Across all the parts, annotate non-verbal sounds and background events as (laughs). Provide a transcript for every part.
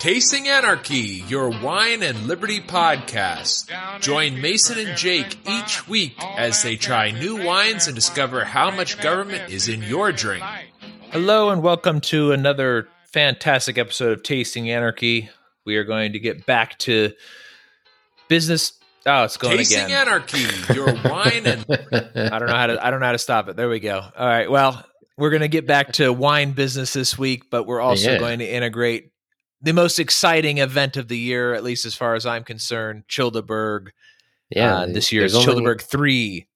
Tasting Anarchy, your wine and liberty podcast. Join Mason and Jake each week as they try new wines and discover how much government is in your drink. Hello, and welcome to another fantastic episode of Tasting Anarchy. We are going to get back to business. Oh, it's going again. Tasting again. Anarchy, your (laughs) wine and I don't know how to I don't know how to stop it. There we go. All right. Well, we're going to get back to wine business this week, but we're also yeah. going to integrate the most exciting event of the year, at least as far as I'm concerned, Childerberg. Yeah, uh, this year's Childerberg three.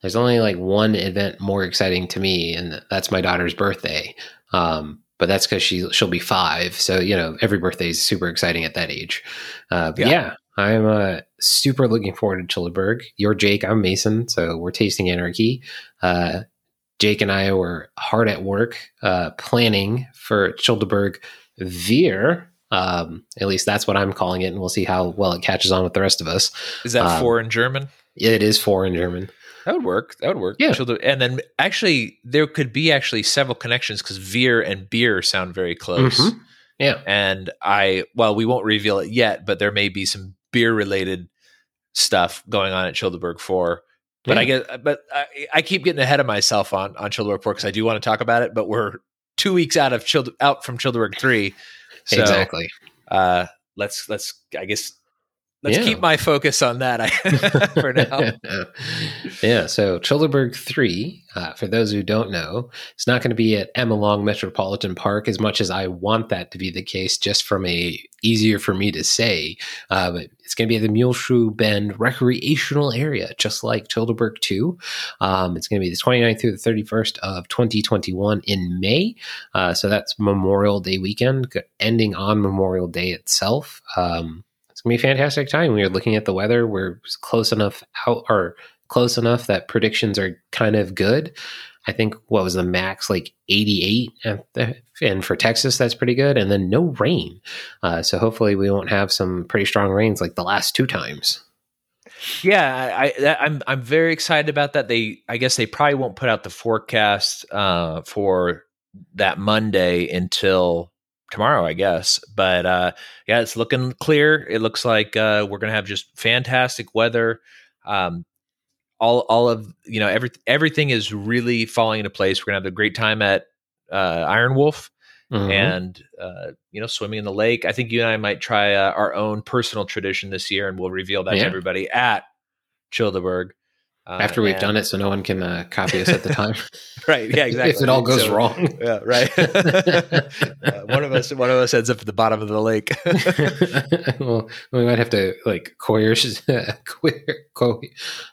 There's only like one event more exciting to me, and that's my daughter's birthday. Um, but that's because she she'll be five, so you know every birthday is super exciting at that age. Uh, yeah. yeah. I'm uh, super looking forward to Childerberg. You're Jake, I'm Mason, so we're tasting anarchy. Uh, Jake and I were hard at work uh, planning for Childerberg Vier. Um, at least that's what I'm calling it, and we'll see how well it catches on with the rest of us. Is that um, four in German? It is four in German. That would work. That would work. Yeah. And then actually, there could be actually several connections because Veer and beer sound very close. Mm-hmm. Yeah. And I, well, we won't reveal it yet, but there may be some beer related stuff going on at Childerberg 4. But yeah. I get, but I, I, keep getting ahead of myself on on Childerberg 4 because I do want to talk about it, but we're two weeks out of Child out from Childerberg 3 so, exactly. Uh, let's let's I guess let's yeah. keep my focus on that (laughs) for now. (laughs) yeah. So Childerberg three, uh, for those who don't know, it's not going to be at Emma Long Metropolitan Park as much as I want that to be the case, just from a easier for me to say. Uh, but it's going to be at the Muleshoe Bend recreational area, just like Childerberg two. Um, it's going to be the 29th through the 31st of 2021 in May. Uh, so that's Memorial Day weekend, ending on Memorial Day itself. Um, gonna be a fantastic time. We are looking at the weather. We're close enough out or close enough that predictions are kind of good. I think what was the max like 88 and for Texas that's pretty good and then no rain. Uh, so hopefully we won't have some pretty strong rains like the last two times. Yeah, I, am I'm, I'm very excited about that. They I guess they probably won't put out the forecast uh, for that Monday until tomorrow, I guess. But uh, yeah, it's looking clear. It looks like uh, we're gonna have just fantastic weather. Um, all all of you know every everything is really falling into place. We're gonna have a great time at uh, Iron Wolf. Mm-hmm. And uh, you know, swimming in the lake. I think you and I might try uh, our own personal tradition this year, and we'll reveal that yeah. to everybody at Childerberg. Uh, After we've and, done it, so no one can uh, copy us at the time. (laughs) right. Yeah. Exactly. if it all goes so, wrong. Yeah. Right. (laughs) uh, one of us, one of us ends up at the bottom of the lake. (laughs) well, we might have to like coerce, co-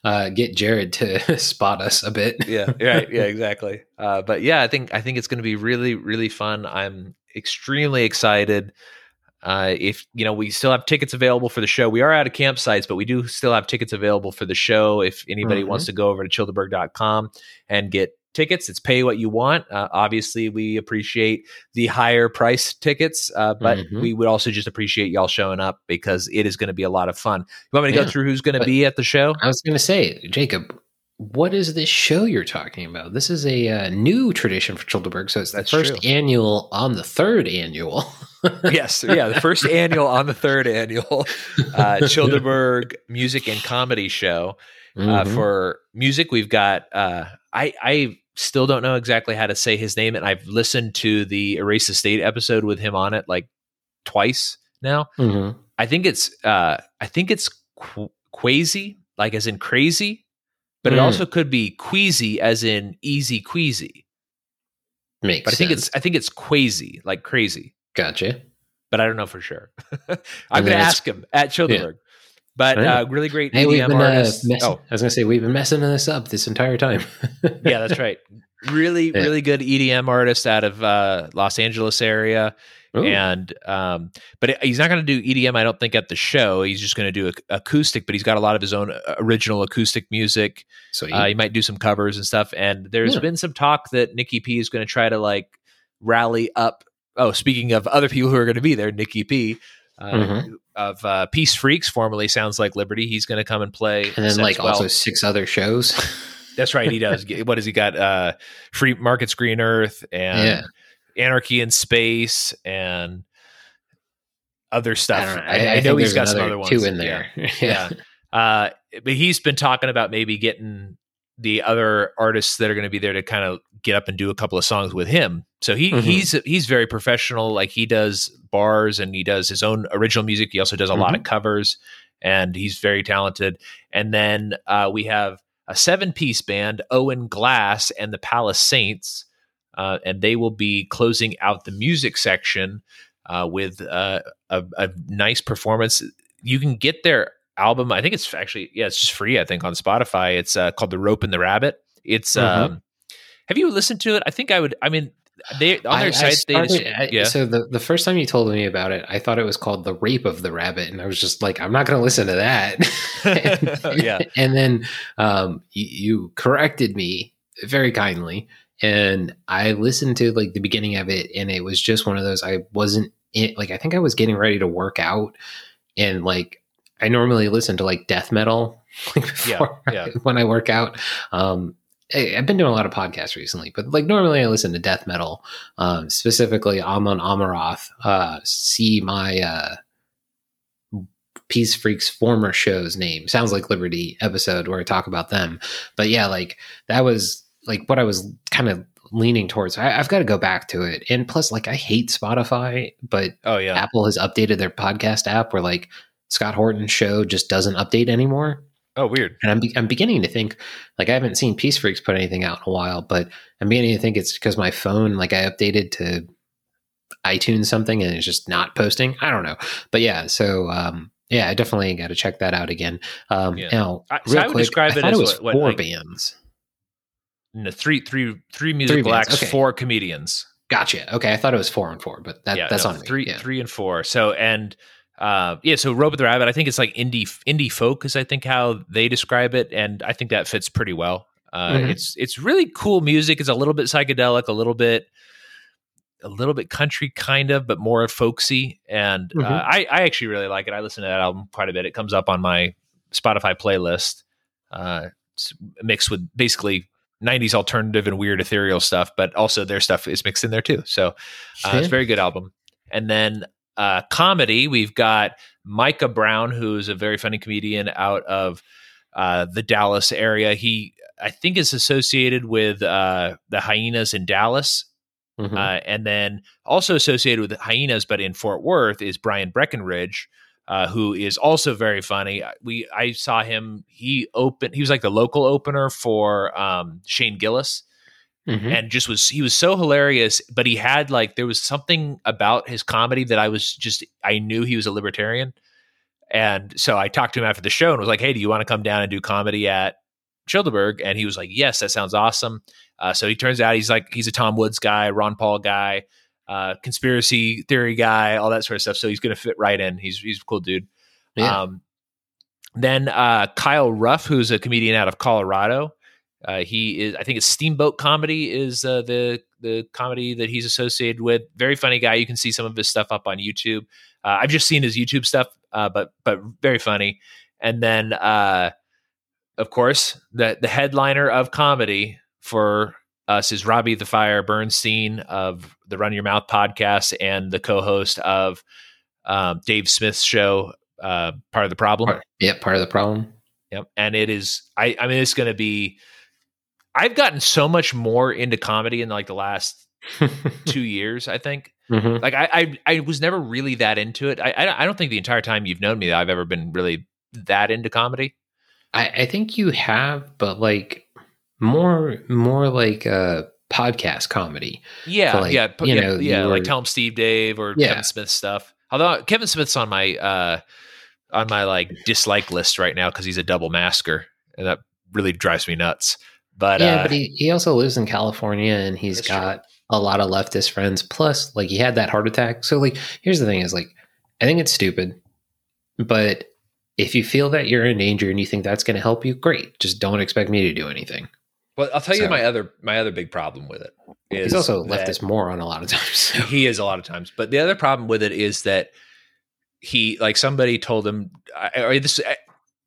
uh, get Jared to spot us a bit. yeah. Right. Yeah. Exactly. Uh, but yeah, I think I think it's going to be really really fun. I'm extremely excited. Uh, if you know, we still have tickets available for the show. We are out of campsites, but we do still have tickets available for the show. If anybody mm-hmm. wants to go over to childerberg.com and get tickets, it's pay what you want. Uh, obviously, we appreciate the higher price tickets, uh, but mm-hmm. we would also just appreciate y'all showing up because it is going to be a lot of fun. You want me to yeah, go through who's going to be at the show? I was going to say, Jacob, what is this show you're talking about? This is a uh, new tradition for Childerberg, so it's the first true. annual on the third annual. (laughs) yes, yeah, the first (laughs) annual on the third annual uh, (laughs) Childerberg Music and Comedy Show. Uh, mm-hmm. For music, we've got uh, I I still don't know exactly how to say his name, and I've listened to the Erase the State episode with him on it like twice now. Mm-hmm. I think it's uh, I think it's qu- quasi, like as in crazy but mm. it also could be queasy as in easy queasy. Makes but I think it's I think it's quasi, like crazy. Gotcha. But I don't know for sure. (laughs) I'm going to ask him at Childerberg. Yeah. But uh, really great hey, EDM been, artist. Uh, oh. I was going to say we've been messing this up this entire time. (laughs) yeah, that's right. Really, yeah. really good EDM artist out of uh, Los Angeles area. Ooh. and um, but he's not going to do EDM. I don't think at the show. He's just going to do acoustic, but he's got a lot of his own uh, original acoustic music. So he, uh, he might do some covers and stuff. And there's yeah. been some talk that Nikki P is going to try to like rally up. Oh, speaking of other people who are going to be there, Nikki P. Uh, mm-hmm. Of uh, Peace Freaks, formerly Sounds Like Liberty, he's going to come and play, and then like well. also six other shows. That's right, he does. (laughs) what has he got? Uh, Free Markets Green Earth and yeah. Anarchy in Space and other stuff. I, know. I, I, I know he's got some other ones two in there. (laughs) Yeah. yeah. Uh, but he's been talking about maybe getting the other artists that are going to be there to kind of get up and do a couple of songs with him. So he Mhm. he's he's very professional. Like he does bars and he does his own original music. He also does a lot of covers, and he's very talented. And then uh, we have a seven piece band, Owen Glass and the Palace Saints, uh, and they will be closing out the music section uh, with uh, a, a nice performance. You can get their album. I think it's actually yeah, it's just free. I think on Spotify. It's uh, called The Rope and the Rabbit. It's Mhm. um, have you listened to it? I think I would. I mean, they on their I- I site they started- just, I- So the, the first time you told me about it, I thought it was called the rape of the rabbit, and I was just like, I'm not going to listen to that. and, (laughs) Yeah. (laughs) And then um, you, you corrected me very kindly, and I listened to like the beginning of it, and it was just one of those. I wasn't in, like I think I was getting ready to work out, and like I normally listen to like death metal (laughs) like before yeah. when I work out. Um, I- I've been doing a lot of podcasts recently, but like normally I listen to death metal, um, specifically Amon Amarth. Uh, see my uh, Peace Freaks former show's name sounds like Liberty episode where I talk about them. But yeah, like that was like what I was kind of leaning towards. I, I've got to go back to it, and plus, like I hate Spotify, but oh yeah. Apple has updated their podcast app where like Scott Horton's show just doesn't update anymore. Oh weird. And I'm, be- I'm beginning to think, like, I haven't seen Peace Freaks put anything out in a while, but I'm beginning to think it's because my phone, like, I updated to iTunes something and it's just not posting. I don't know. But yeah, so, um, yeah, I definitely got to check that out again. Um, Yeah. Now, I- so I would quick, describe I it as it was what- what, four like- bands. No, three three three musical bands, acts, okay. four comedians. Gotcha. Okay, I thought it was four and four, but that, yeah, that's no, on me. three Yeah. three and four. So and uh yeah, so Rope the Rabbit, I think it's like indie indie folk is I think how they describe it, and I think that fits pretty well. Uh Mhm. it's it's really cool music. It's a little bit psychedelic, a little bit a little bit country kind of, but more folksy. And Mhm. uh, I, I actually really like it. I listen to that album quite a bit. It comes up on my Spotify playlist. Uh, it's mixed with basically 90s alternative and weird ethereal stuff, but also their stuff is mixed in there too. So uh, it's a very good album. And then uh, comedy, we've got Micah Brown, who's a very funny comedian out of uh, the Dallas area. He, I think, is associated with uh, the Hyenas in Dallas. Mhm. Uh, and then also associated with the hyenas, but in Fort Worth, is Brian Breckenridge, uh, who is also very funny. We I saw him. He opened. He was like the local opener for um, Shane Gillis, Mhm. and just was he was so hilarious. But he had like there was something about his comedy that I was just I knew he was a libertarian, and so I talked to him after the show and was like, "Hey, do you want to come down and do comedy at Childerberg?" And he was like, "Yes, that sounds awesome." Uh, so he turns out he's like he's a Tom Woods guy, Ron Paul guy, uh, conspiracy theory guy, all that sort of stuff. So he's going to fit right in. He's he's a cool dude. Yeah. Um, then uh, Kyle Ruff, who's a comedian out of Colorado, uh, he is I think it's Steamboat Comedy is uh, the the comedy that he's associated with. Very funny guy. You can see some of his stuff up on YouTube. Uh, I've just seen his YouTube stuff, uh, but but very funny. And then uh, of course the the headliner of comedy for us is Robbie the Fire Bernstein of the Run Your Mouth podcast and the co-host of um, Dave Smith's show, uh, Part of the Problem. Part- yeah, part of the problem. Yep. And it is I I mean it's going to be I've gotten so much more into comedy in like the last (laughs) 2 years, I think. Mhm. Like I I, I was never really that into it. I, I I don't think the entire time you've known me that I've ever been really that into comedy. I, I think you have, but like more more like a podcast comedy. Yeah, like, yeah, you yeah, know, yeah, like Tell 'em Steve Dave or Yeah. Kevin Smith stuff. Although Kevin Smith's on my uh on my like dislike list right now because he's a double masker, and that really drives me nuts. But yeah, uh, but he, he also lives in California and he's That's true. got a lot of leftist friends. Plus, like he had that heart attack. So like here's the thing is like I think it's stupid. But if you feel that you're in danger and you think that's gonna help you, great. Just don't expect me to do anything. Well, I'll tell you my other my other big problem with it is He's also that- leftist moron a lot of times. (laughs) he is a lot of times. But the other problem with it is that he, like, somebody told him, I, or this. I,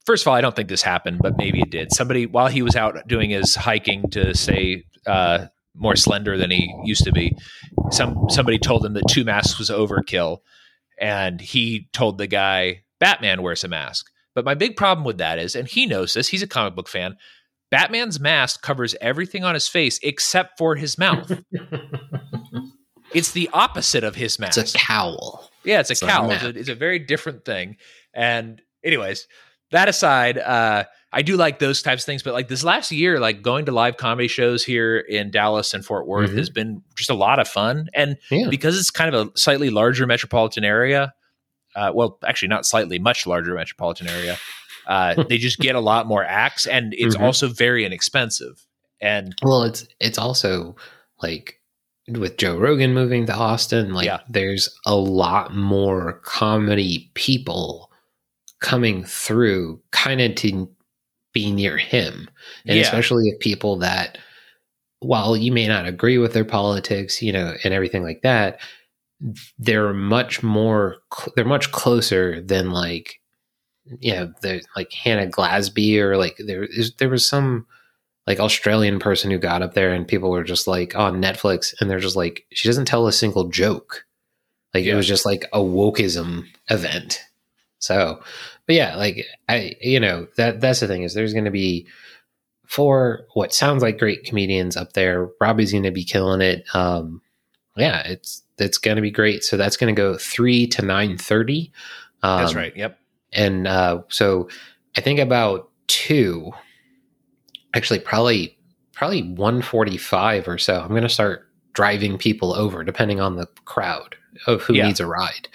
First of all, I don't think this happened, but maybe it did. Somebody, while he was out doing his hiking to stay uh, more slender than he used to be, some somebody told him that two masks was overkill, and he told the guy Batman wears a mask. But my big problem with that is, and he knows this, he's a comic book fan. Batman's mask covers everything on his face except for his mouth. (laughs) it's the opposite of his mask. It's a cowl. Yeah, it's a It's cowl. map. It's a, it's a very different thing. And anyways, that aside, uh, I do like those types of things. But like this last year, like going to live comedy shows here in Dallas and Fort Worth Mhm. has been just a lot of fun. And Yeah. because it's kind of a slightly larger metropolitan area, uh, well, actually not slightly, much larger metropolitan area, uh, (laughs) they just get a lot more acts, and it's Mhm. also very inexpensive. And Well, it's it's also like with Joe Rogan moving to Austin, like Yeah. there's a lot more comedy people coming through kind of to be near him. And Yeah. especially if people that while you may not agree with their politics, you know, and everything like that, they're much more they're much closer than like you know, the like Hannah Gadsby or like there is there was some like Australian person who got up there and people were just like on Netflix and they're just like she doesn't tell a single joke. Like Yeah. it was just like a wokeism event. So, but yeah, like I you know, that that's the thing is there's going to be four what sounds like great comedians up there. Robbie's going to be killing it. Um yeah, it's it's going to be great. So that's going to go 3 to 9:30. Um, that's right. Yep. And uh, so I think about two, actually probably probably one forty five or so. I'm going to start driving people over, depending on the crowd of who Yeah. needs a ride.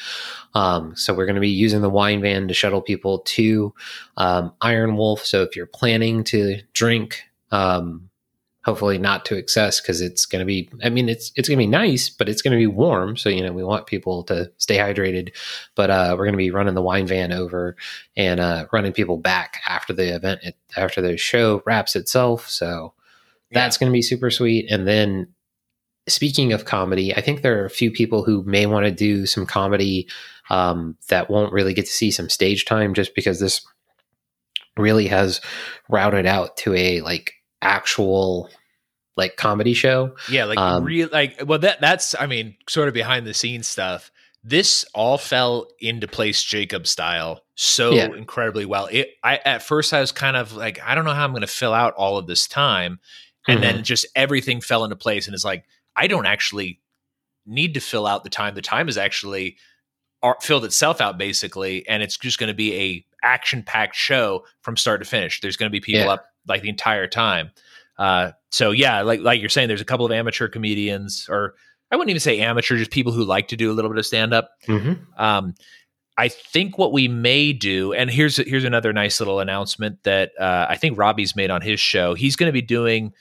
Um, so we're going to be using the wine van to shuttle people to um, Iron Wolf. So if you're planning to drink, um, hopefully not to excess because it's going to be. I mean, it's it's going to be nice, but it's going to be warm. So you know we want people to stay hydrated. But uh, we're going to be running the wine van over and uh, running people back after the event, after the show wraps itself. So that's going to be super sweet. And then speaking of comedy, I think there are a few people who may want to do some comedy um, that won't really get to see some stage time just because this really has routed out to a like actual like comedy show. Yeah, like Um, real like well that that's I mean sort of behind the scenes stuff. This all fell into place Jacob style so Yeah. incredibly well. It I at first I was kind of like I don't know how I'm going to fill out all of this time and then just everything fell into place and it's like I don't actually need to fill out the time. The time is actually filled itself out basically and it's just going to be a action packed show from start to finish. There's going to be people Yeah. up like the entire time. Uh, so yeah, like like you're saying, there's a couple of amateur comedians, or I wouldn't even say amateur, just people who like to do a little bit of stand up. Mhm. Um, I think what we may do, and here's here's another nice little announcement that uh, I think Robbie's made on his show. He's going to be doing,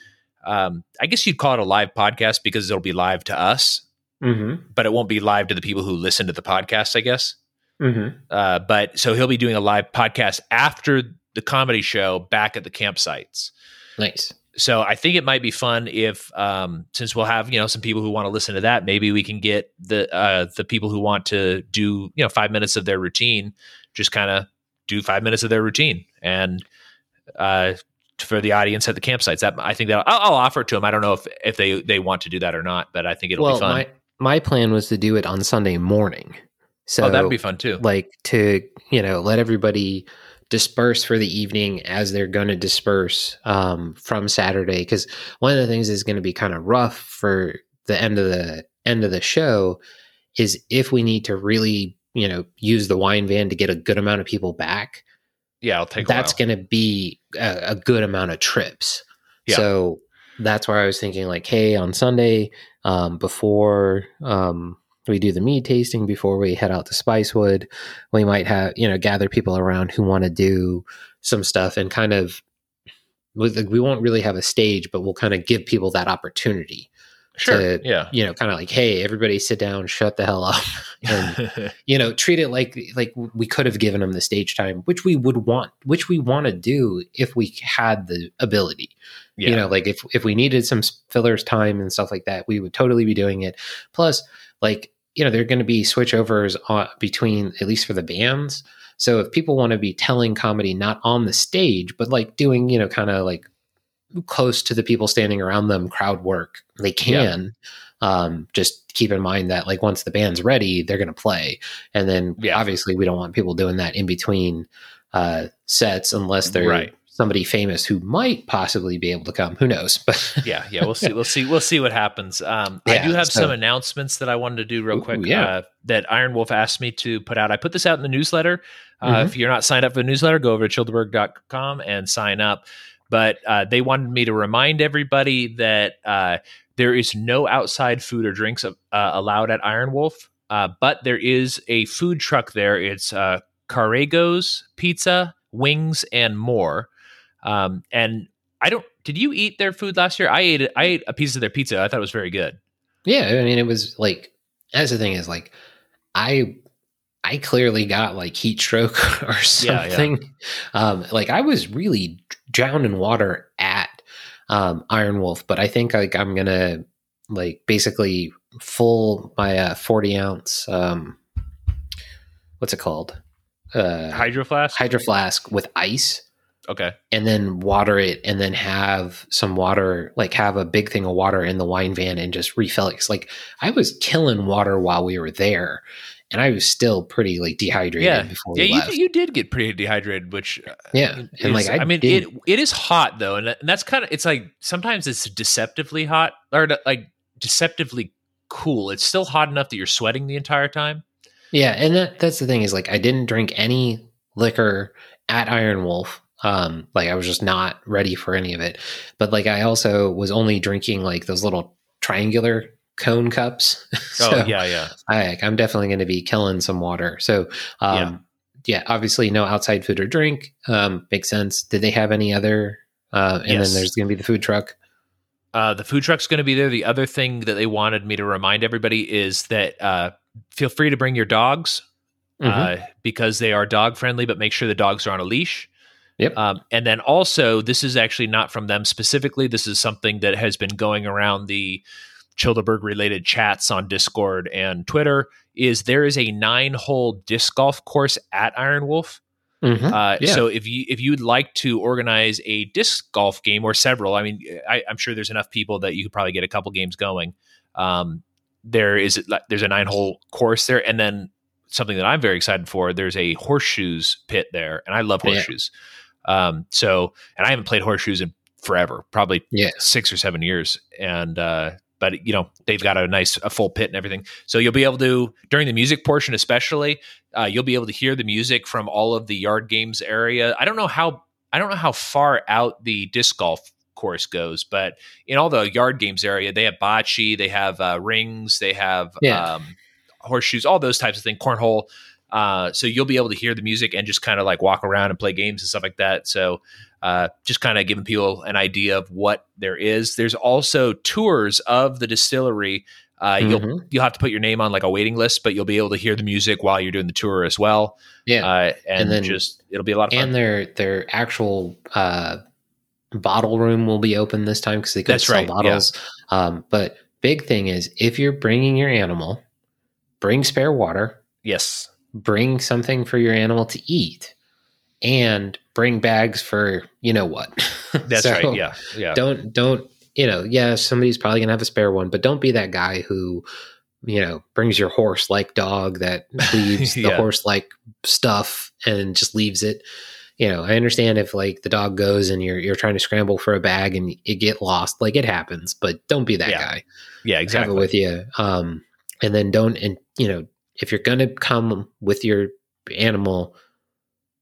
um, I guess you'd call it a live podcast because it'll be live to us, Mhm. but it won't be live to the people who listen to the podcast. I guess. Mhm. Uh, but so he'll be doing a live podcast after the comedy show back at the campsites Nice. so I think it might be fun if, um, since we'll have you know some people who want to listen to that, maybe we can get the uh, the people who want to do you know five minutes of their routine, just kind of do five minutes of their routine, and uh, for the audience at the campsites, that I think that I'll, I'll offer it to them. I don't know if if they they want to do that or not, but I think it'll well, be fun. my my plan was to do it on Sunday morning. So oh, that'd be fun too. like to you know let everybody disperse for the evening as they're going to disperse um, from Saturday because one of the things is going to be kind of rough for the end of the end of the show is if we need to really you know use the wine van to get a good amount of people back yeah, I'll take. that's going to be a, a good amount of trips. Yeah. So that's where I was thinking, like, hey, on Sunday, um, before um, we do the mead tasting, before we head out to Spicewood, we might have, you know, gather people around who want to do some stuff and kind of, we we won't really have a stage, but we'll kind of give people that opportunity. sure. to- yeah. You know, kind of like, hey, everybody sit down, shut the hell up. (laughs) and you know treat it like like we could have given them the stage time which we would want which we want to do if we had the ability yeah. you know like if if we needed some fillers time and stuff like that we would totally be doing it plus like you know there are going to be switchovers on, between at least for the bands so if people want to be telling comedy not on the stage but like doing you know kind of like close to the people standing around them crowd work they can Um, just keep in mind that like once the band's ready, they're going to play, and then Yeah. obviously we don't want people doing that in between uh, sets unless they're Right. Somebody famous who might possibly be able to come. Who knows? (laughs) But yeah, yeah, we'll see. We'll see. We'll see what happens. Um, I do have so- some announcements that I wanted to do real Ooh, quick. yeah. Uh, that Iron Wolf asked me to put out. I put this out in the newsletter. Uh, Mhm. If you're not signed up for the newsletter, go over to childerberg.com and sign up. But uh, they wanted me to remind everybody that uh, there is no outside food or drinks uh, allowed at Iron Wolf. Uh, but there is a food truck there. It's uh, Carrego's Pizza, Wings, and more. Um, and I don't. Did you eat their food last year? I ate it. I ate a piece of their pizza. I thought it was very good. yeah, I mean, it was like that's the thing is like I I clearly got like heat stroke (laughs) or Yeah, yeah. something. Um, like I was really drowned in water at um, Iron Wolf, but I think like I'm gonna like basically full my uh, 40 ounce um, what's it called uh, Hydro flask. hydro flask with ice okay. and then water it and then have some water like have a big thing of water in the wine van and just refill it 'Cause, like i was killing water while we were there and i was still pretty like dehydrated Yeah. before Yeah, you, you did get pretty dehydrated, which uh, yeah is- and like i, I mean, it it is hot though, and, and that's kind of it's like sometimes it's deceptively hot or like deceptively cool. It's still hot enough that you're sweating the entire time. yeah and that, that's the thing is like i didn't drink any liquor at iron wolf um like i was just not ready for any of it but like i also was only drinking like those little triangular cone cups (laughs) Oh So- yeah, yeah. I, I'm definitely going to be killing some water. So, um, yeah. obviously no outside food or drink. Um, makes sense. Did they have any other? Uh, and Yes. then there's going to be the food truck. Uh, the food truck's going to be there. The other thing that they wanted me to remind everybody is that uh, feel free to bring your dogs Mhm. uh, because they are dog friendly, but make sure the dogs are on a leash. Yep. Um, and then also, this is actually not from them specifically. This is something that has been going around the Childerberg related chats on Discord and Twitter. Is there is a nine hole disc golf course at Iron Wolf? Mhm. Uh, Yeah. So if you if you'd like to organize a disc golf game or several, I mean, I, I'm sure there's enough people that you could probably get a couple games going. Um, there is there's a nine hole course there, and then something that I'm very excited for. There's a horseshoes pit there, and I love Yeah. Um, so and I haven't played horseshoes in forever, probably Yeah. six or seven years, and uh, but you know they've got a nice a full pit and everything. So you'll be able to during the music portion, especially, uh, you'll be able to hear the music from all of the yard games area. I don't know how I don't know how far out the disc golf course goes, but in all the yard games area, they have bocce, they have uh, rings, they have Yeah. um, horseshoes, all those types of things, cornhole. Uh, so you'll be able to hear the music and just kind of like walk around and play games and stuff like that. So uh, just kind of giving people an idea of what there is. There's also tours of the distillery. Uh, You'll Mhm. you'll have to put your name on like a waiting list, but you'll be able to hear the music while you're doing the tour as well. Yeah. Uh, and, And then- just it'll be a lot of fun. and their their actual uh, bottle room will be open this time because they could That's sell right, bottles. Um, but big thing is if you're bringing your animal, bring spare water, yes, bring something for your animal to eat, and bring bags for you know what. (laughs) that's So right. Yeah, yeah. Don't don't you know? Yeah, somebody's probably gonna have a spare one, but don't be that guy who you know brings your horse like dog that (laughs) leaves the horse like stuff and just leaves it. You know, I understand if like the dog goes and you're you're trying to scramble for a bag and it get lost, like it happens, but don't be that Yeah, guy yeah, exactly have it with you. Um, and then don't, and you know, if you're going to come with your animal,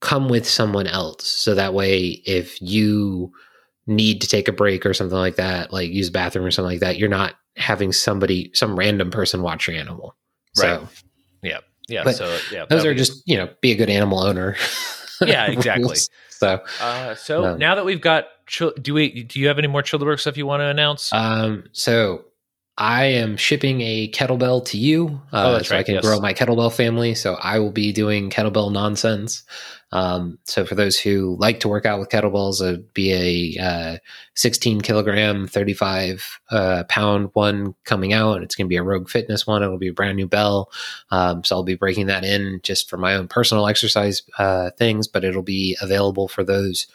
come with someone else. So that way, if you need to take a break or something like that, like use the bathroom or something like that, you're not having somebody, some random person watch your animal. Right. So yeah. but So yeah, those are be- just, you know, be a good animal owner. (laughs) Yeah, exactly. (laughs) So, Uh, so No. now that we've got, do we? Do you have any more Childerberg stuff you want to announce? Um, so I am shipping a kettlebell to you, uh, Oh, that's so I can yes. grow my kettlebell family. So I will be doing kettlebell nonsense. Um, so for those who like to work out with kettlebells, it'd be a uh, 16 kilogram, 35 uh, pound one coming out. It's going to be a Rogue Fitness one. It'll be a brand new bell. Um, so I'll be breaking that in just for my own personal exercise uh, things, but it'll be available for those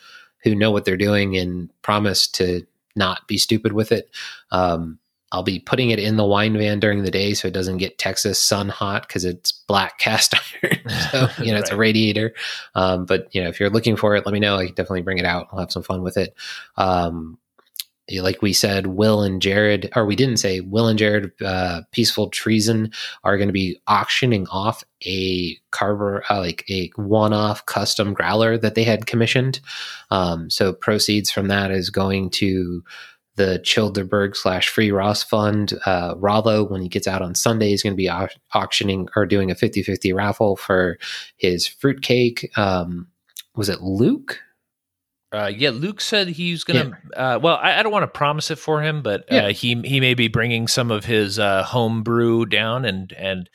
who know what they're doing and promise to not be stupid with it. Um, I'll be putting it in the wine van during the day so it doesn't get Texas sun hot because it's black cast (laughs) iron. so, (laughs) you know, right. it's a radiator. Um, but, you know, if you're looking for it, let me know. I can definitely bring it out. I'll have some fun with it. Um, like we said, Will and Jared, or we didn't say Will and Jared, uh, Peaceful Treason are going to be auctioning off a carver, uh, like a one-off custom growler that they had commissioned. Um, so proceeds from that is going to the Childerberg slash Free Ross Fund. Uh, Rollo, when he gets out on Sunday, is going to be au- auctioning or doing a 50 50 raffle for his fruitcake. Um, was it Luke? Uh, yeah, Luke said he's gonna. Yeah. Uh, well, I, I, don't want to promise it for him, but uh, yeah. he he may be bringing some of his uh, home brew down, and and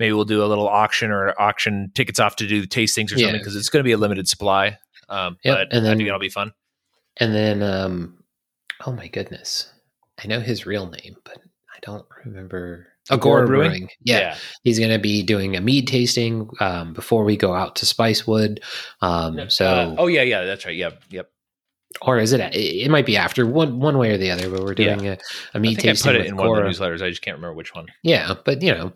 maybe we'll do a little auction or auction tickets off to do the tastings or yeah. something because it's going to be a limited supply. Um, yep. but and then, I think it'll be fun. And then, um, oh my goodness, I know his real name, but I don't remember. Agora, Brewing. Brewing. Yeah. yeah. He's going to be doing a mead tasting um, before we go out to Spicewood. Um, so, uh, oh yeah, yeah, that's right. Yep, yep. Or is it? It might be after one one way or the other. But we're doing yeah. a, a mead I tasting. I put it in one of the newsletters. I just can't remember which one. Yeah, but you know,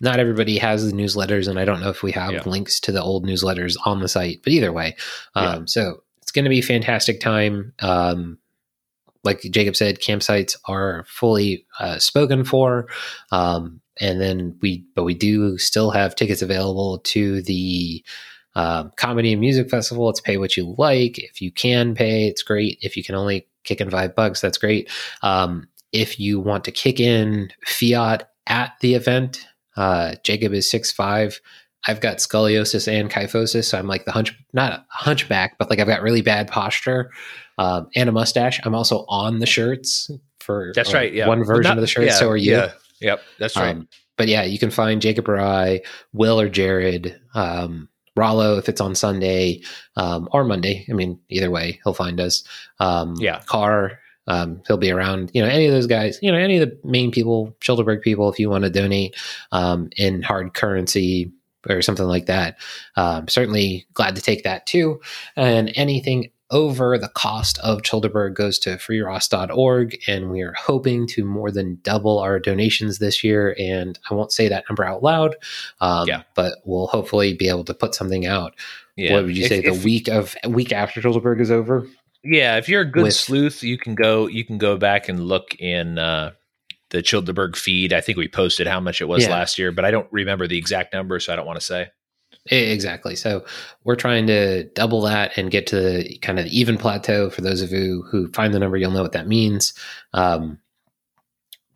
not everybody has the newsletters, and I don't know if we have yeah. links to the old newsletters on the site. But either way, um, yeah. so it's going to be a fantastic time. Um, like Jacob said, campsites are fully uh, spoken for. Um, and then we, but we do still have tickets available to the um, comedy and music festival. It's pay what you like. If you can pay, it's great. If you can only kick in five bucks, that's great. Um, if you want to kick in fiat at the event, uh, Jacob is six five. I've got scoliosis and kyphosis, so I'm like the hunch, not a hunchback, but like I've got really bad posture um, and a mustache. I'm also on the shirts for that's right. Yeah, one version not, of the shirt. Yeah, so are you? Yeah. Yep. That's right. Um, but yeah, you can find Jacob or I, Will or Jared, um, Rollo if it's on Sunday um, or Monday. I mean, either way, he'll find us. Um, yeah. Carr, um, he'll be around. You know, any of those guys. You know, any of the main people, Childerberg people. If you want to donate um, in hard currency, or something like that. Um, certainly glad to take that too. And anything over the cost of Childerberg goes to freeross.org. And we are hoping to more than double our donations this year. And I won't say that number out loud, um, yeah. but we'll hopefully be able to put something out. Yeah. What would you if, say? If, the week of week after Childerberg is over? Yeah, if you're a good With, sleuth, you can go. You can go back and look in uh, the Childerberg feed. I think we posted how much it was yeah. last year, but I don't remember the exact number, so I don't want to say. Exactly. So we're trying to double that and get to the kind of even plateau. For those of you who find the number, you'll know what that means. Um,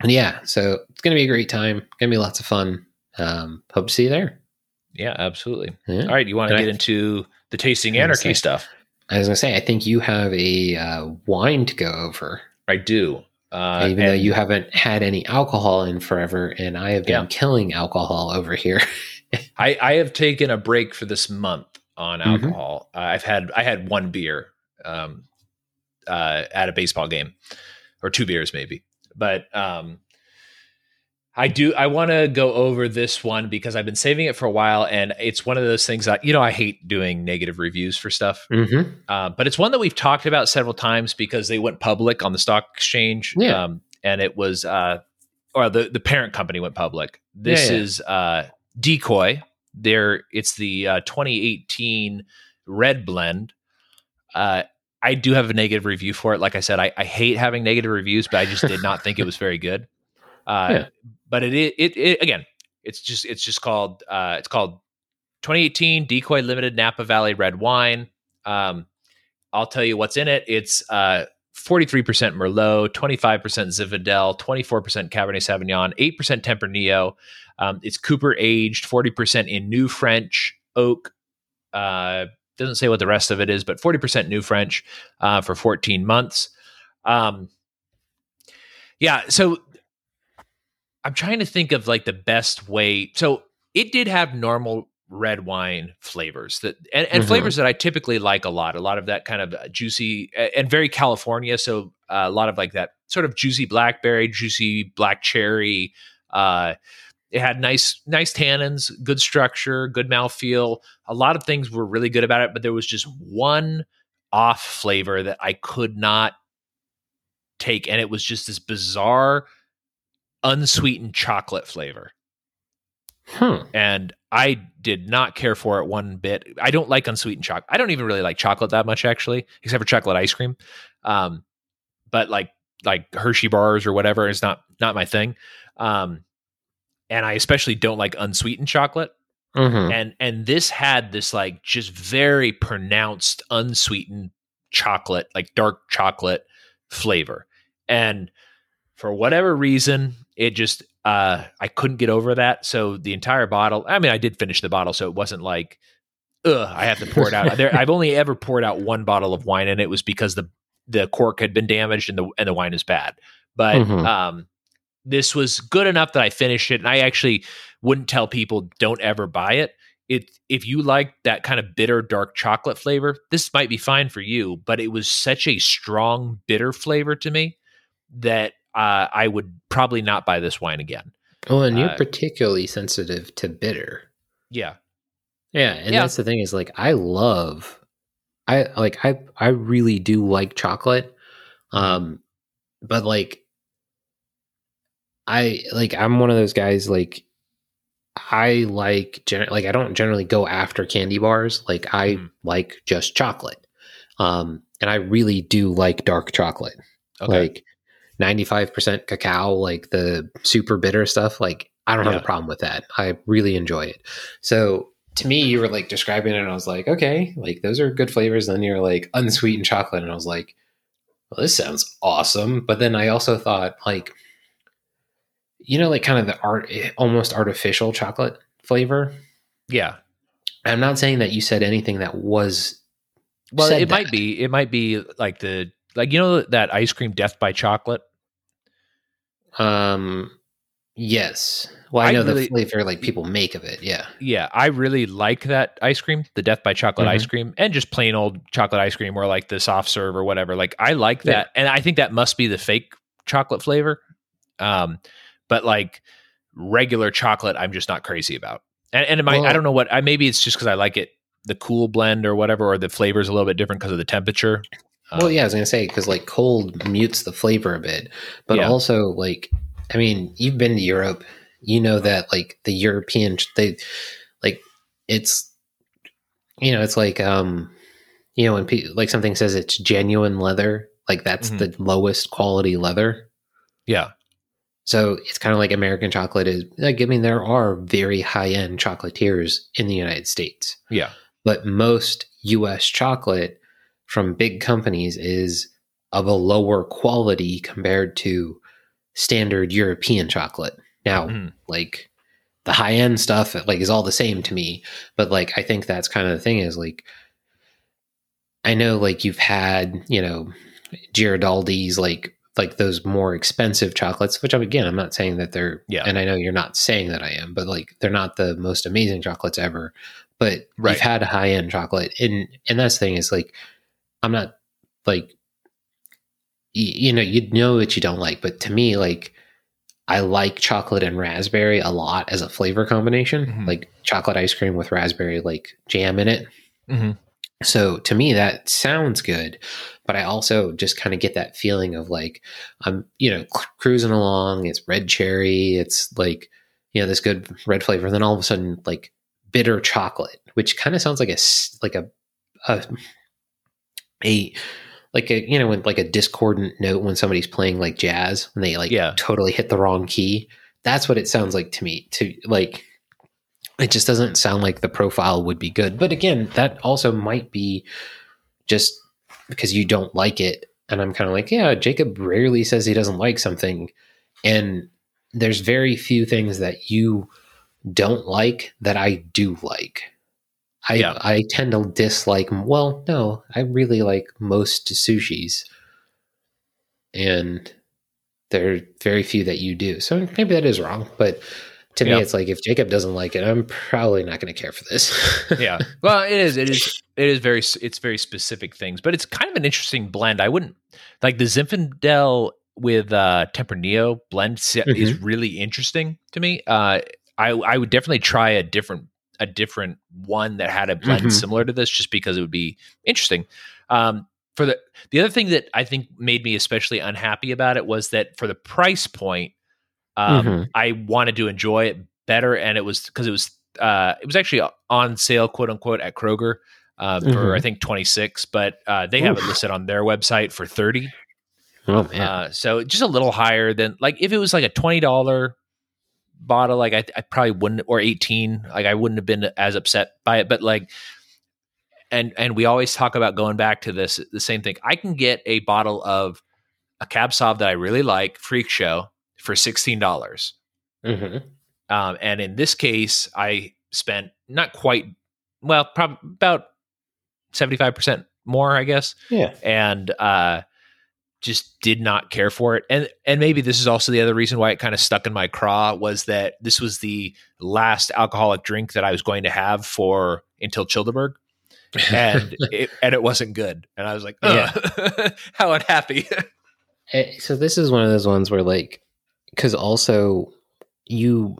and yeah, so it's going to be a great time. Going to be lots of fun. Um, hope to see you there. Yeah, absolutely. Yeah. All right, you want to get I, into the tasting anarchy say, stuff? I was going to say, I think you have a uh, wine to go over. I do. Uh, Even though you haven't had any alcohol in forever, and I have been yeah. killing alcohol over here. (laughs) I, I have taken a break for this month on mm-hmm. alcohol. Mm-hmm. Uh, I've had I had one beer um, uh, at a baseball game, or two beers maybe. But um, I do I want to go over this one because I've been saving it for a while, and it's one of those things that you know I hate doing negative reviews for stuff. Mm-hmm. Uh, but it's one that we've talked about several times because they went public on the stock exchange. Yeah. Um, and it was uh, or the the parent company went public. This yeah, yeah. is uh Decoy. There, it's the uh, 2018 red blend. Uh, I do have a negative review for it. Like I said, I, I hate having negative reviews, but I just did not think it was very good. (laughs) Uh, yeah. But it, it, it, again, it's just it's just called uh, it's called 2018 Decoy Limited Napa Valley Red Wine. Um, I'll tell you what's in it. It's uh, 43% Merlot, 25% Zinfandel, 24% Cabernet Sauvignon, 8% Tempranillo, um, it's Cooper aged, 40% in New French oak. Uh, doesn't say what the rest of it is, but 40% New French uh, for 14 months. Um, yeah, so I'm trying to think of like the best way. So it did have normal red wine flavors that and, and mm-hmm. flavors that I typically like a lot. A lot of that kind of juicy and very California. So uh, a lot of like that sort of juicy blackberry, juicy black cherry. Uh, it had nice nice tannins, good structure, good mouthfeel. A lot of things were really good about it, but there was just one off flavor that I could not take, and it was just this bizarre unsweetened chocolate flavor. Hmm. And I did not care for it one bit. I don't like unsweetened chocolate. I don't even really like chocolate that much, actually, except for chocolate ice cream. Um, but like like Hershey bars or whatever is not not my thing. Um, and I especially don't like unsweetened chocolate. Mhm. And and this had this like just very pronounced unsweetened chocolate, like dark chocolate flavor. And for whatever reason, it just uh I couldn't get over that. So the entire bottle, I mean I did finish the bottle, so it wasn't like ugh, I have to pour it out. there (laughs) I've only ever poured out one bottle of wine and it was because the the cork had been damaged and the and the wine is bad. But Mhm. um this was good enough that I finished it and I actually wouldn't tell people don't ever buy it. It if you like that kind of bitter dark chocolate flavor, this might be fine for you, but it was such a strong bitter flavor to me that uh, I would probably not buy this wine again. Oh, and you're uh, particularly sensitive to bitter. Yeah. Yeah, and Yeah. that's the thing is like I love I like I I really do like chocolate. Um but like I like I'm one of those guys like I like gen- like I don't generally go after candy bars. Like I Mhm. like just chocolate. Um and I really do like dark chocolate. Okay. Like 95% cacao, like the super bitter stuff, like I don't have a problem with that. I really enjoy it. So to me, you were like describing it, and I was like, okay, like those are good flavors. Then you're like unsweetened chocolate, and I was like, well, this sounds awesome. But then I also thought, like, you know, like kind of the art, eh, almost artificial chocolate flavor. yeah. I'm not saying that you said anything that was. Well, it might be. It might be like the like you know that ice cream Death by Chocolate. Um, yes. Well, I, I know really- the flavor like people make of it. Yeah. Yeah, I really like that ice cream, the Death by Chocolate Mhm. ice cream, and just plain old chocolate ice cream, or like the soft serve or whatever. Like I like Yeah. that, and I think that must be the fake chocolate flavor. Um, but like regular chocolate, I'm just not crazy about. And, and it might, I don't know what. I maybe it's just because I like it, the cool blend or whatever, or the flavor's a little bit different because of the temperature. Well, Um, yeah, I was gonna say because like cold mutes the flavor a bit, but Yeah. also like, I mean, you've been to Europe, you know that like the European they like it's you know it's like um you know when pe- like something says it's genuine leather, like that's Mhm. the lowest quality leather. yeah, So it's kind of like American chocolate is like I mean there are very high end chocolatiers in the United States yeah, but most US chocolate from big companies is of a lower quality compared to standard European chocolate. Now, Mhm. like the high end stuff like is all the same to me, but like I think that's kind of the thing is like I know like you've had, you know, Ghirardelli's like like those more expensive chocolates, which I'm again I'm not saying that they're Yeah. and I know you're not saying that I am, but like they're not the most amazing chocolates ever. But Right. you've had high end chocolate and and that's the thing is like I'm not like y- you know, you know what you don't like, but to me like I like chocolate and raspberry a lot as a flavor combination, Mhm. like chocolate ice cream with raspberry like jam in it. Mhm. So to me, that sounds good, but I also just kind of get that feeling of like I'm, you know, cr- cruising along. It's red cherry. It's like, you know, this good red flavor. And then all of a sudden, like bitter chocolate, which kind of sounds like a like a a, a like a you know when like a discordant note when somebody's playing like jazz when they like Yeah. totally hit the wrong key. That's what it sounds like to me. To like it just doesn't sound like the profile would be good. But again, that also might be just because you don't like it. And I'm kind of like, yeah, Jacob rarely says he doesn't like something. And there's very few things that you don't like that I do like. I Yeah. I tend to dislike well, no, I really like most sushis. And there are very few that you do. So maybe that is wrong, but to Yeah. me it's like if Jacob doesn't like it, I'm probably not going to care for this. (laughs) yeah. Well, it is. It is. It is very. It's very specific things, but it's kind of an interesting blend. I wouldn't like the Zinfandel with uh Tempranillo blend se- is really interesting to me. Uh, I I would definitely try a different a different one that had a blend Mhm. similar to this, just because it would be interesting. Um, for the the other thing that I think made me especially unhappy about it was that for the price point, Um, mm-hmm. I wanted to enjoy it better, and it was because it was uh, it was actually on sale, quote unquote, at Kroger uh, mm-hmm. for I think twenty six, but uh, they Oof. have it listed on their website for thirty. Oh man! Uh, so just a little higher than like if it was like a twenty dollar bottle, like I, I probably wouldn't, or eighteen, like I wouldn't have been as upset by it. But like, and and we always talk about going back to this the same thing. I can get a bottle of a cab sauv that I really like, Freak Show, for sixteen dollars. Mm-hmm. Um, and in this case, I spent not quite well, probably about seventy five percent more, I guess. Yeah, and uh, just did not care for it. And and maybe this is also the other reason why it kind of stuck in my craw was that this was the last alcoholic drink that I was going to have for until Childerberg. and (laughs) it and it wasn't good. And I was like, yeah. (laughs) how unhappy. (laughs) Eh, so this is one of those ones where like because also you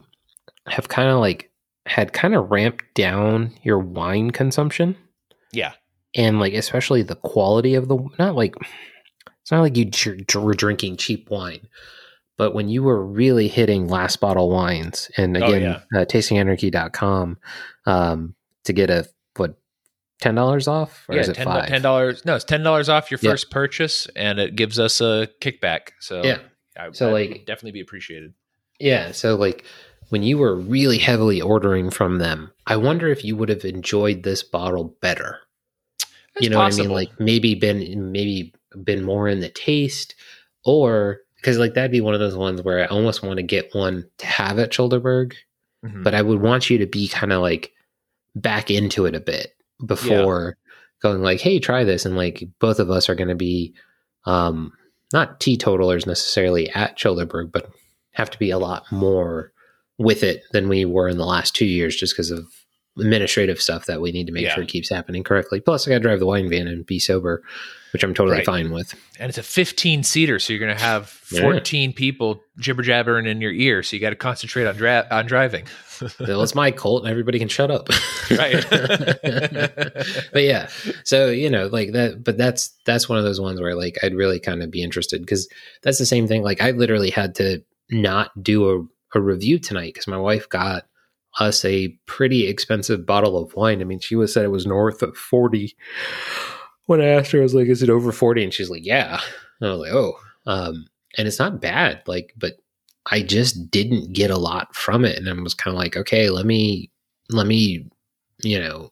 have kind of like had kind of ramped down your wine consumption. Yeah. And like especially the quality of the not like it's not like you were drinking cheap wine, but when you were really hitting last bottle wines, and oh, again, oh, yeah. uh, tastinganarchy.com um, to get a what ten dollars off, or yeah, is it ten dollars? No, it's ten dollars off your first yeah. purchase, and it gives us a kickback. So yeah, I, so like definitely be appreciated. Yeah, so like when you were really heavily ordering from them, I wonder if you would have enjoyed this bottle better. You know possible. what I mean? Like maybe been maybe been more in the taste, or because like that'd be one of those ones where I almost want to get one to have at Childerberg, mm-hmm. but I would want you to be kind of like back into it a bit before yeah. going like, hey, try this, and like both of us are going to be um not teetotalers necessarily at Childerberg, but have to be a lot more with it than we were in the last two years just because of administrative stuff that we need to make yeah. sure keeps happening correctly. Plus, I got to drive the wine van and be sober, which I'm totally right. fine with. And it's a 15 seater, so you're going to have 14 yeah. people jibber jabbering in your ear. So you got to concentrate on dra- on driving. (laughs) well, it's my Colt, and everybody can shut up. (laughs) right. (laughs) but yeah, so you know, like that. But that's that's one of those ones where like I'd really kind of be interested because that's the same thing. Like I literally had to not do a, a review tonight because my wife got us a pretty expensive bottle of wine. I mean, she was said it was north of 40. When I asked her, I was like, is it over 40? And she's like, yeah. And I was like, oh. Um, and it's not bad. Like, but I just didn't get a lot from it. And I was kind of like, okay, let me, let me, you know,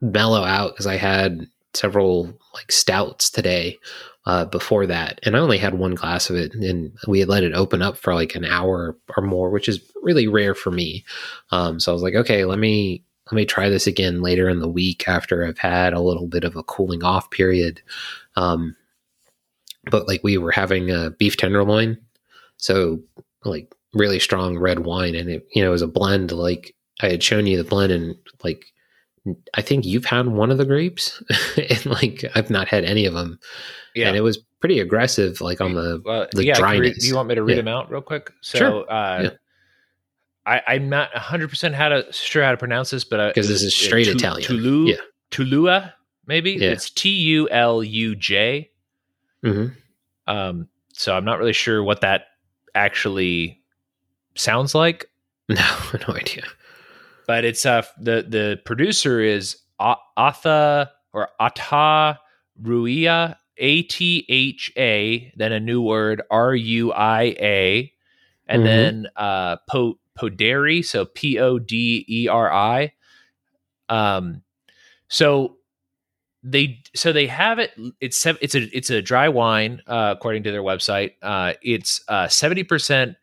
mellow out because I had several like stouts today uh, before that, and I only had one glass of it, and we had let it open up for like an hour or more, which is really rare for me. Um, so I was like, okay, let me let me try this again later in the week after I've had a little bit of a cooling off period. Um, but like we were having a beef tenderloin, so like really strong red wine, and it you know it was a blend like I had shown you the blend, and like I think you've had one of the grapes, (laughs) and like I've not had any of them. Yeah, and it was pretty aggressive, like on the well, the yeah, dryness. Read, do you want me to read yeah. them out real quick? So, sure. Uh, yeah. I, I'm not 100 percent how to sure how to pronounce this, but because this is straight uh, Italian, Tulu, yeah. Tulua, maybe yeah. it's T U L U J. Mm-hmm. Um, so I'm not really sure what that actually sounds like. (laughs) No, no idea but it's uh the the producer is Atha or Ata Ruia A T H A then a new word R U I A and mm-hmm. then uh po, Poderi so P O D E R I um so they so they have it it's it's a it's a dry wine uh, according to their website uh, it's uh, 70%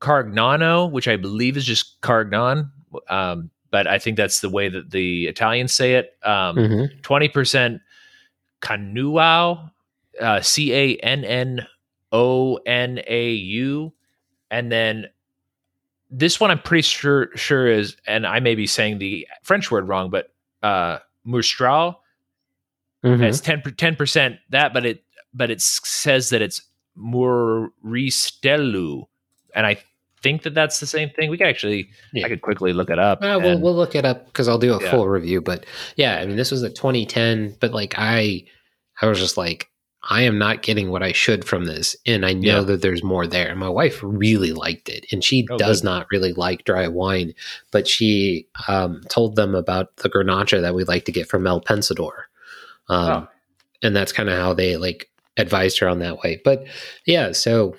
Carignano which I believe is just Carignan um, but I think that's the way that the Italians say it. Um, mm-hmm. 20% Cannonau, uh, C A N N O N A U. And then this one I'm pretty sure sure is, and I may be saying the French word wrong, but uh, Mustral. Mm-hmm. It's 10 percent that, but it but it says that it's Muristelu, and I think that that's the same thing. We could actually, yeah. I could quickly look it up. Uh, we'll, we'll look it up because I'll do a yeah. full review. But yeah, I mean, this was a 2010, but like I, I was just like, I am not getting what I should from this, and I know yeah. that there's more there. And my wife really liked it, and she oh, does good. not really like dry wine, but she um, told them about the Grenache that we like to get from El Pensador, um, oh. and that's kind of how they like advised her on that way. But yeah, so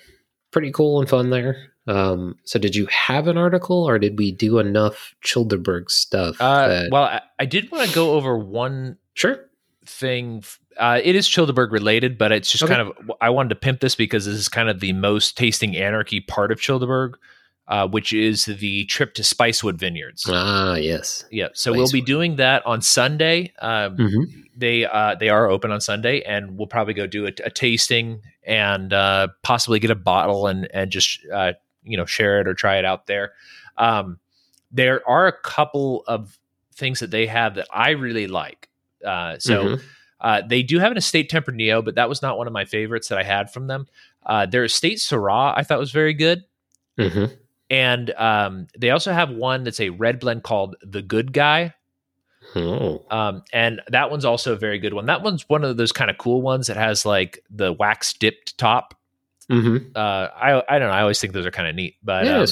pretty cool and fun there. Um, so did you have an article, or did we do enough Childerberg stuff? Uh, that- well, I, I did want to go over one sure thing uh, it is Childerberg related, but it's just okay. kind of I wanted to pimp this because this is kind of the most tasting anarchy part of Childerberg, uh, which is the trip to Spicewood Vineyards. Ah, yes, yeah. So Spicewood. we'll be doing that on Sunday. Um, mm-hmm. They uh, they are open on Sunday, and we'll probably go do a, a tasting and uh, possibly get a bottle and and just uh, you know share it or try it out there. Um, there are a couple of things that they have that I really like. Uh, so. Mm-hmm uh, they do have an estate Tempranillo, but that was not one of my favorites that I had from them. Uh, their estate Syrah I thought was very good. Mm-hmm. And um, they also have one that's a red blend called The Good Guy. Oh. Um, and that one's also a very good one. That one's one of those kind of cool ones that has like the wax dipped top. Mm-hmm. Uh, I I don't know. I always think those are kind of neat, but yeah, um,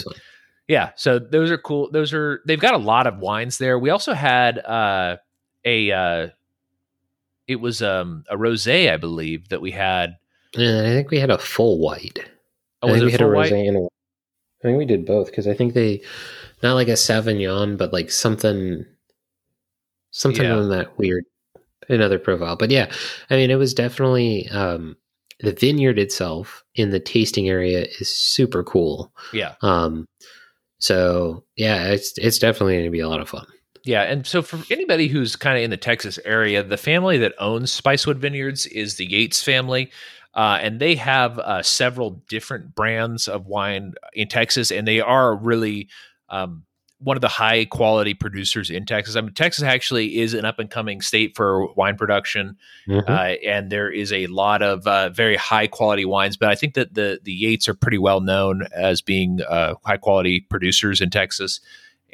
yeah, So those are cool. Those are they've got a lot of wines there. We also had uh, a uh, it was um, a rosé, I believe, that we had. Yeah, I think we had a full white. Oh, I think we had a rosé white? and a. I think we did both because I think they, not like a Sauvignon, but like something, something yeah. on that weird, another profile. But yeah, I mean, it was definitely um, the vineyard itself in the tasting area is super cool. Yeah. Um. So yeah, it's it's definitely going to be a lot of fun. Yeah, and so for anybody who's kind of in the Texas area, the family that owns Spicewood Vineyards is the Yates family. Uh, and they have uh, several different brands of wine in Texas, and they are really um, one of the high quality producers in Texas. I mean, Texas actually is an up and coming state for wine production, mm-hmm. uh, and there is a lot of uh, very high quality wines. But I think that the the Yates are pretty well known as being uh, high quality producers in Texas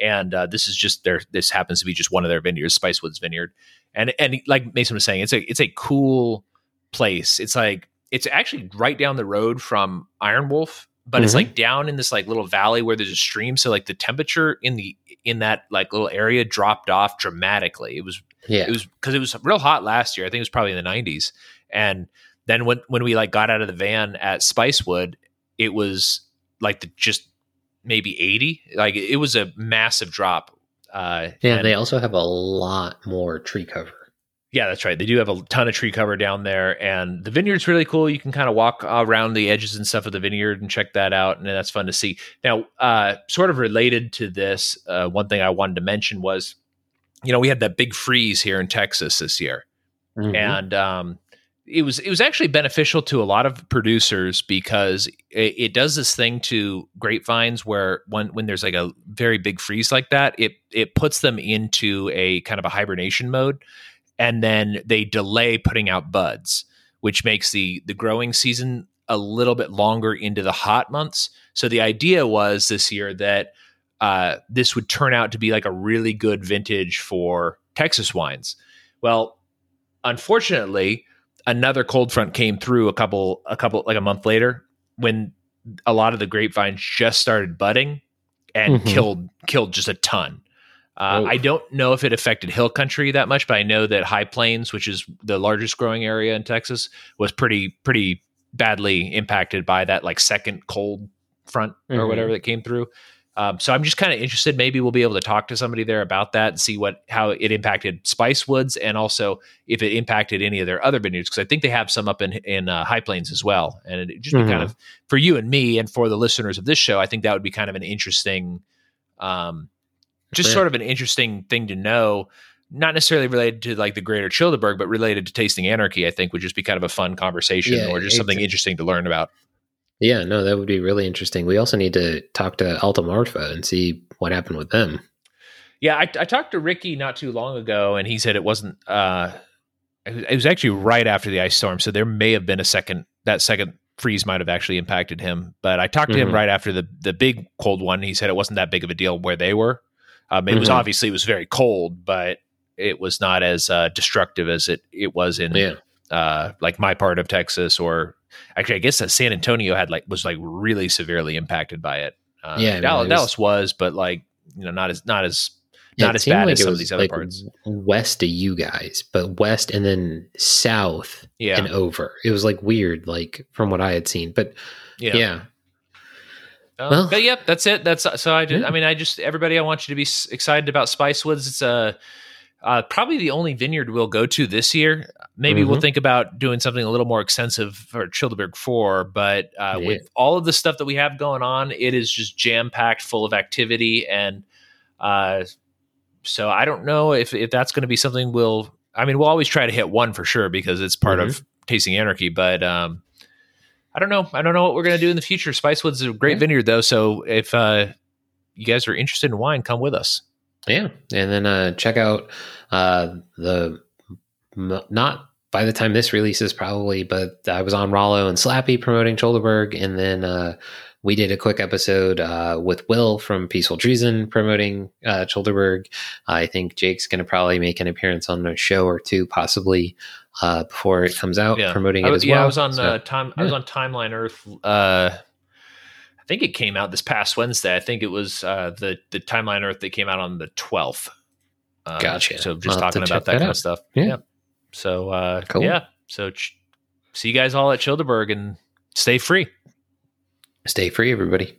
and uh, this is just their this happens to be just one of their vineyards spicewoods vineyard. And and like mason was saying it's a it's a cool place. It's like it's actually right down the road from iron wolf but mm-hmm. it's like down in this like little valley where there's a stream. So like the temperature in the in that like little area dropped off dramatically. It was yeah. it was because it was real hot last year. I think it was probably in the 90s and then when when we like got out of the van at spicewood it was like the just maybe 80 like it was a massive drop uh, yeah and, they also have a lot more tree cover. Yeah that's right. They do have a ton of tree cover down there and the vineyard's really cool. You can kind of walk around the edges and stuff of the vineyard and check that out and that's fun to see. Now uh, sort of related to this uh, one thing i wanted to mention was you know we had that big freeze here in texas this year. Mm-hmm. and um, it was it was actually beneficial to a lot of producers because it, it, does this thing to grapevines where when when there's like a very big freeze like that, it it puts them into a kind of a hibernation mode, and then they delay putting out buds, which makes the the growing season a little bit longer into the hot months. So the idea was this year that uh, this would turn out to be like a really good vintage for Texas wines. Well, unfortunately another cold front came through a couple a couple like a month later when a lot of the grapevines just started budding and mm-hmm. killed killed just a ton. Uh, I don't know if it affected hill country that much, but I know that High Plains, which is the largest growing area in Texas, was pretty pretty badly impacted by that like second cold front mm-hmm. or whatever that came through. Um, so I'm just kind of interested. Maybe we'll be able to talk to somebody there about that and see what how it impacted Spice Woods and also if it impacted any of their other vineyards because I think they have some up in in uh, High Plains as well. And it just mm-hmm. be kind of for you and me and for the listeners of this show, I think that would be kind of an interesting, um, just yeah. sort of an interesting thing to know. Not necessarily related to like the greater Childerberg, but related to tasting anarchy. I think would just be kind of a fun conversation yeah, or just something interesting to learn about. Yeah, no, that would be really interesting. We also need to talk to Alta Marfa and see what happened with them. Yeah, I, I talked to Ricky not too long ago, and he said it wasn't. Uh, it was actually right after the ice storm, so there may have been a second. That second freeze might have actually impacted him. But I talked to mm-hmm. him right after the the big cold one. He said it wasn't that big of a deal where they were. Um, it mm-hmm. was obviously it was very cold, but it was not as uh, destructive as it it was in yeah. uh, like my part of Texas, or actually, I guess that San Antonio had like was like really severely impacted by it. Uh, Yeah, Dallas, it was- Dallas was, but like you know, not as not as Yeah, not as bad like as some of these other like, parts. West of you guys, but west and then south Yeah, and over. It was like weird, like from what I had seen. But yeah. yeah, Uh, Well- but yep, that's it. That's so I just, Yeah. I mean, I just everybody, I want you to be excited about Spicewoods. It's uh, uh, probably the only vineyard we'll go to this year. Maybe we'll Mhm. think about doing something a little more extensive for Childerberg Four, but uh, Yeah. with all of the stuff that we have going on, it is just jam packed, full of activity, and uh, so I don't know if if that's going to be something we'll. I mean, we'll always try to hit one for sure because it's part of Tasting Anarchy, but um, I don't know. I don't know what we're going to do in the future. Spicewoods is a great Yeah. vineyard, though. So if uh, you guys are interested in wine, come with us. Yeah, and then uh, check out uh, the m- not by the time this releases probably, but I was on Rollo and Slappy promoting Childerberg, and then uh, we did a quick episode uh, with Will from Peaceful Treason promoting uh, Childerberg. I think Jake's going to probably make an appearance on a show or two, possibly uh, before it comes out, Yeah. promoting I it was, as yeah, well. I was on So, uh, time. I was on Timeline Earth. I think it came out this past Wednesday. I think it was uh, the the Timeline Earth that came out on the twelfth. Uh, Gotcha. So I'll just talking about that, that kind out. of stuff. Yeah. So uh, Cool. yeah. So ch- see you guys all at Childerberg and stay free. stay free, everybody.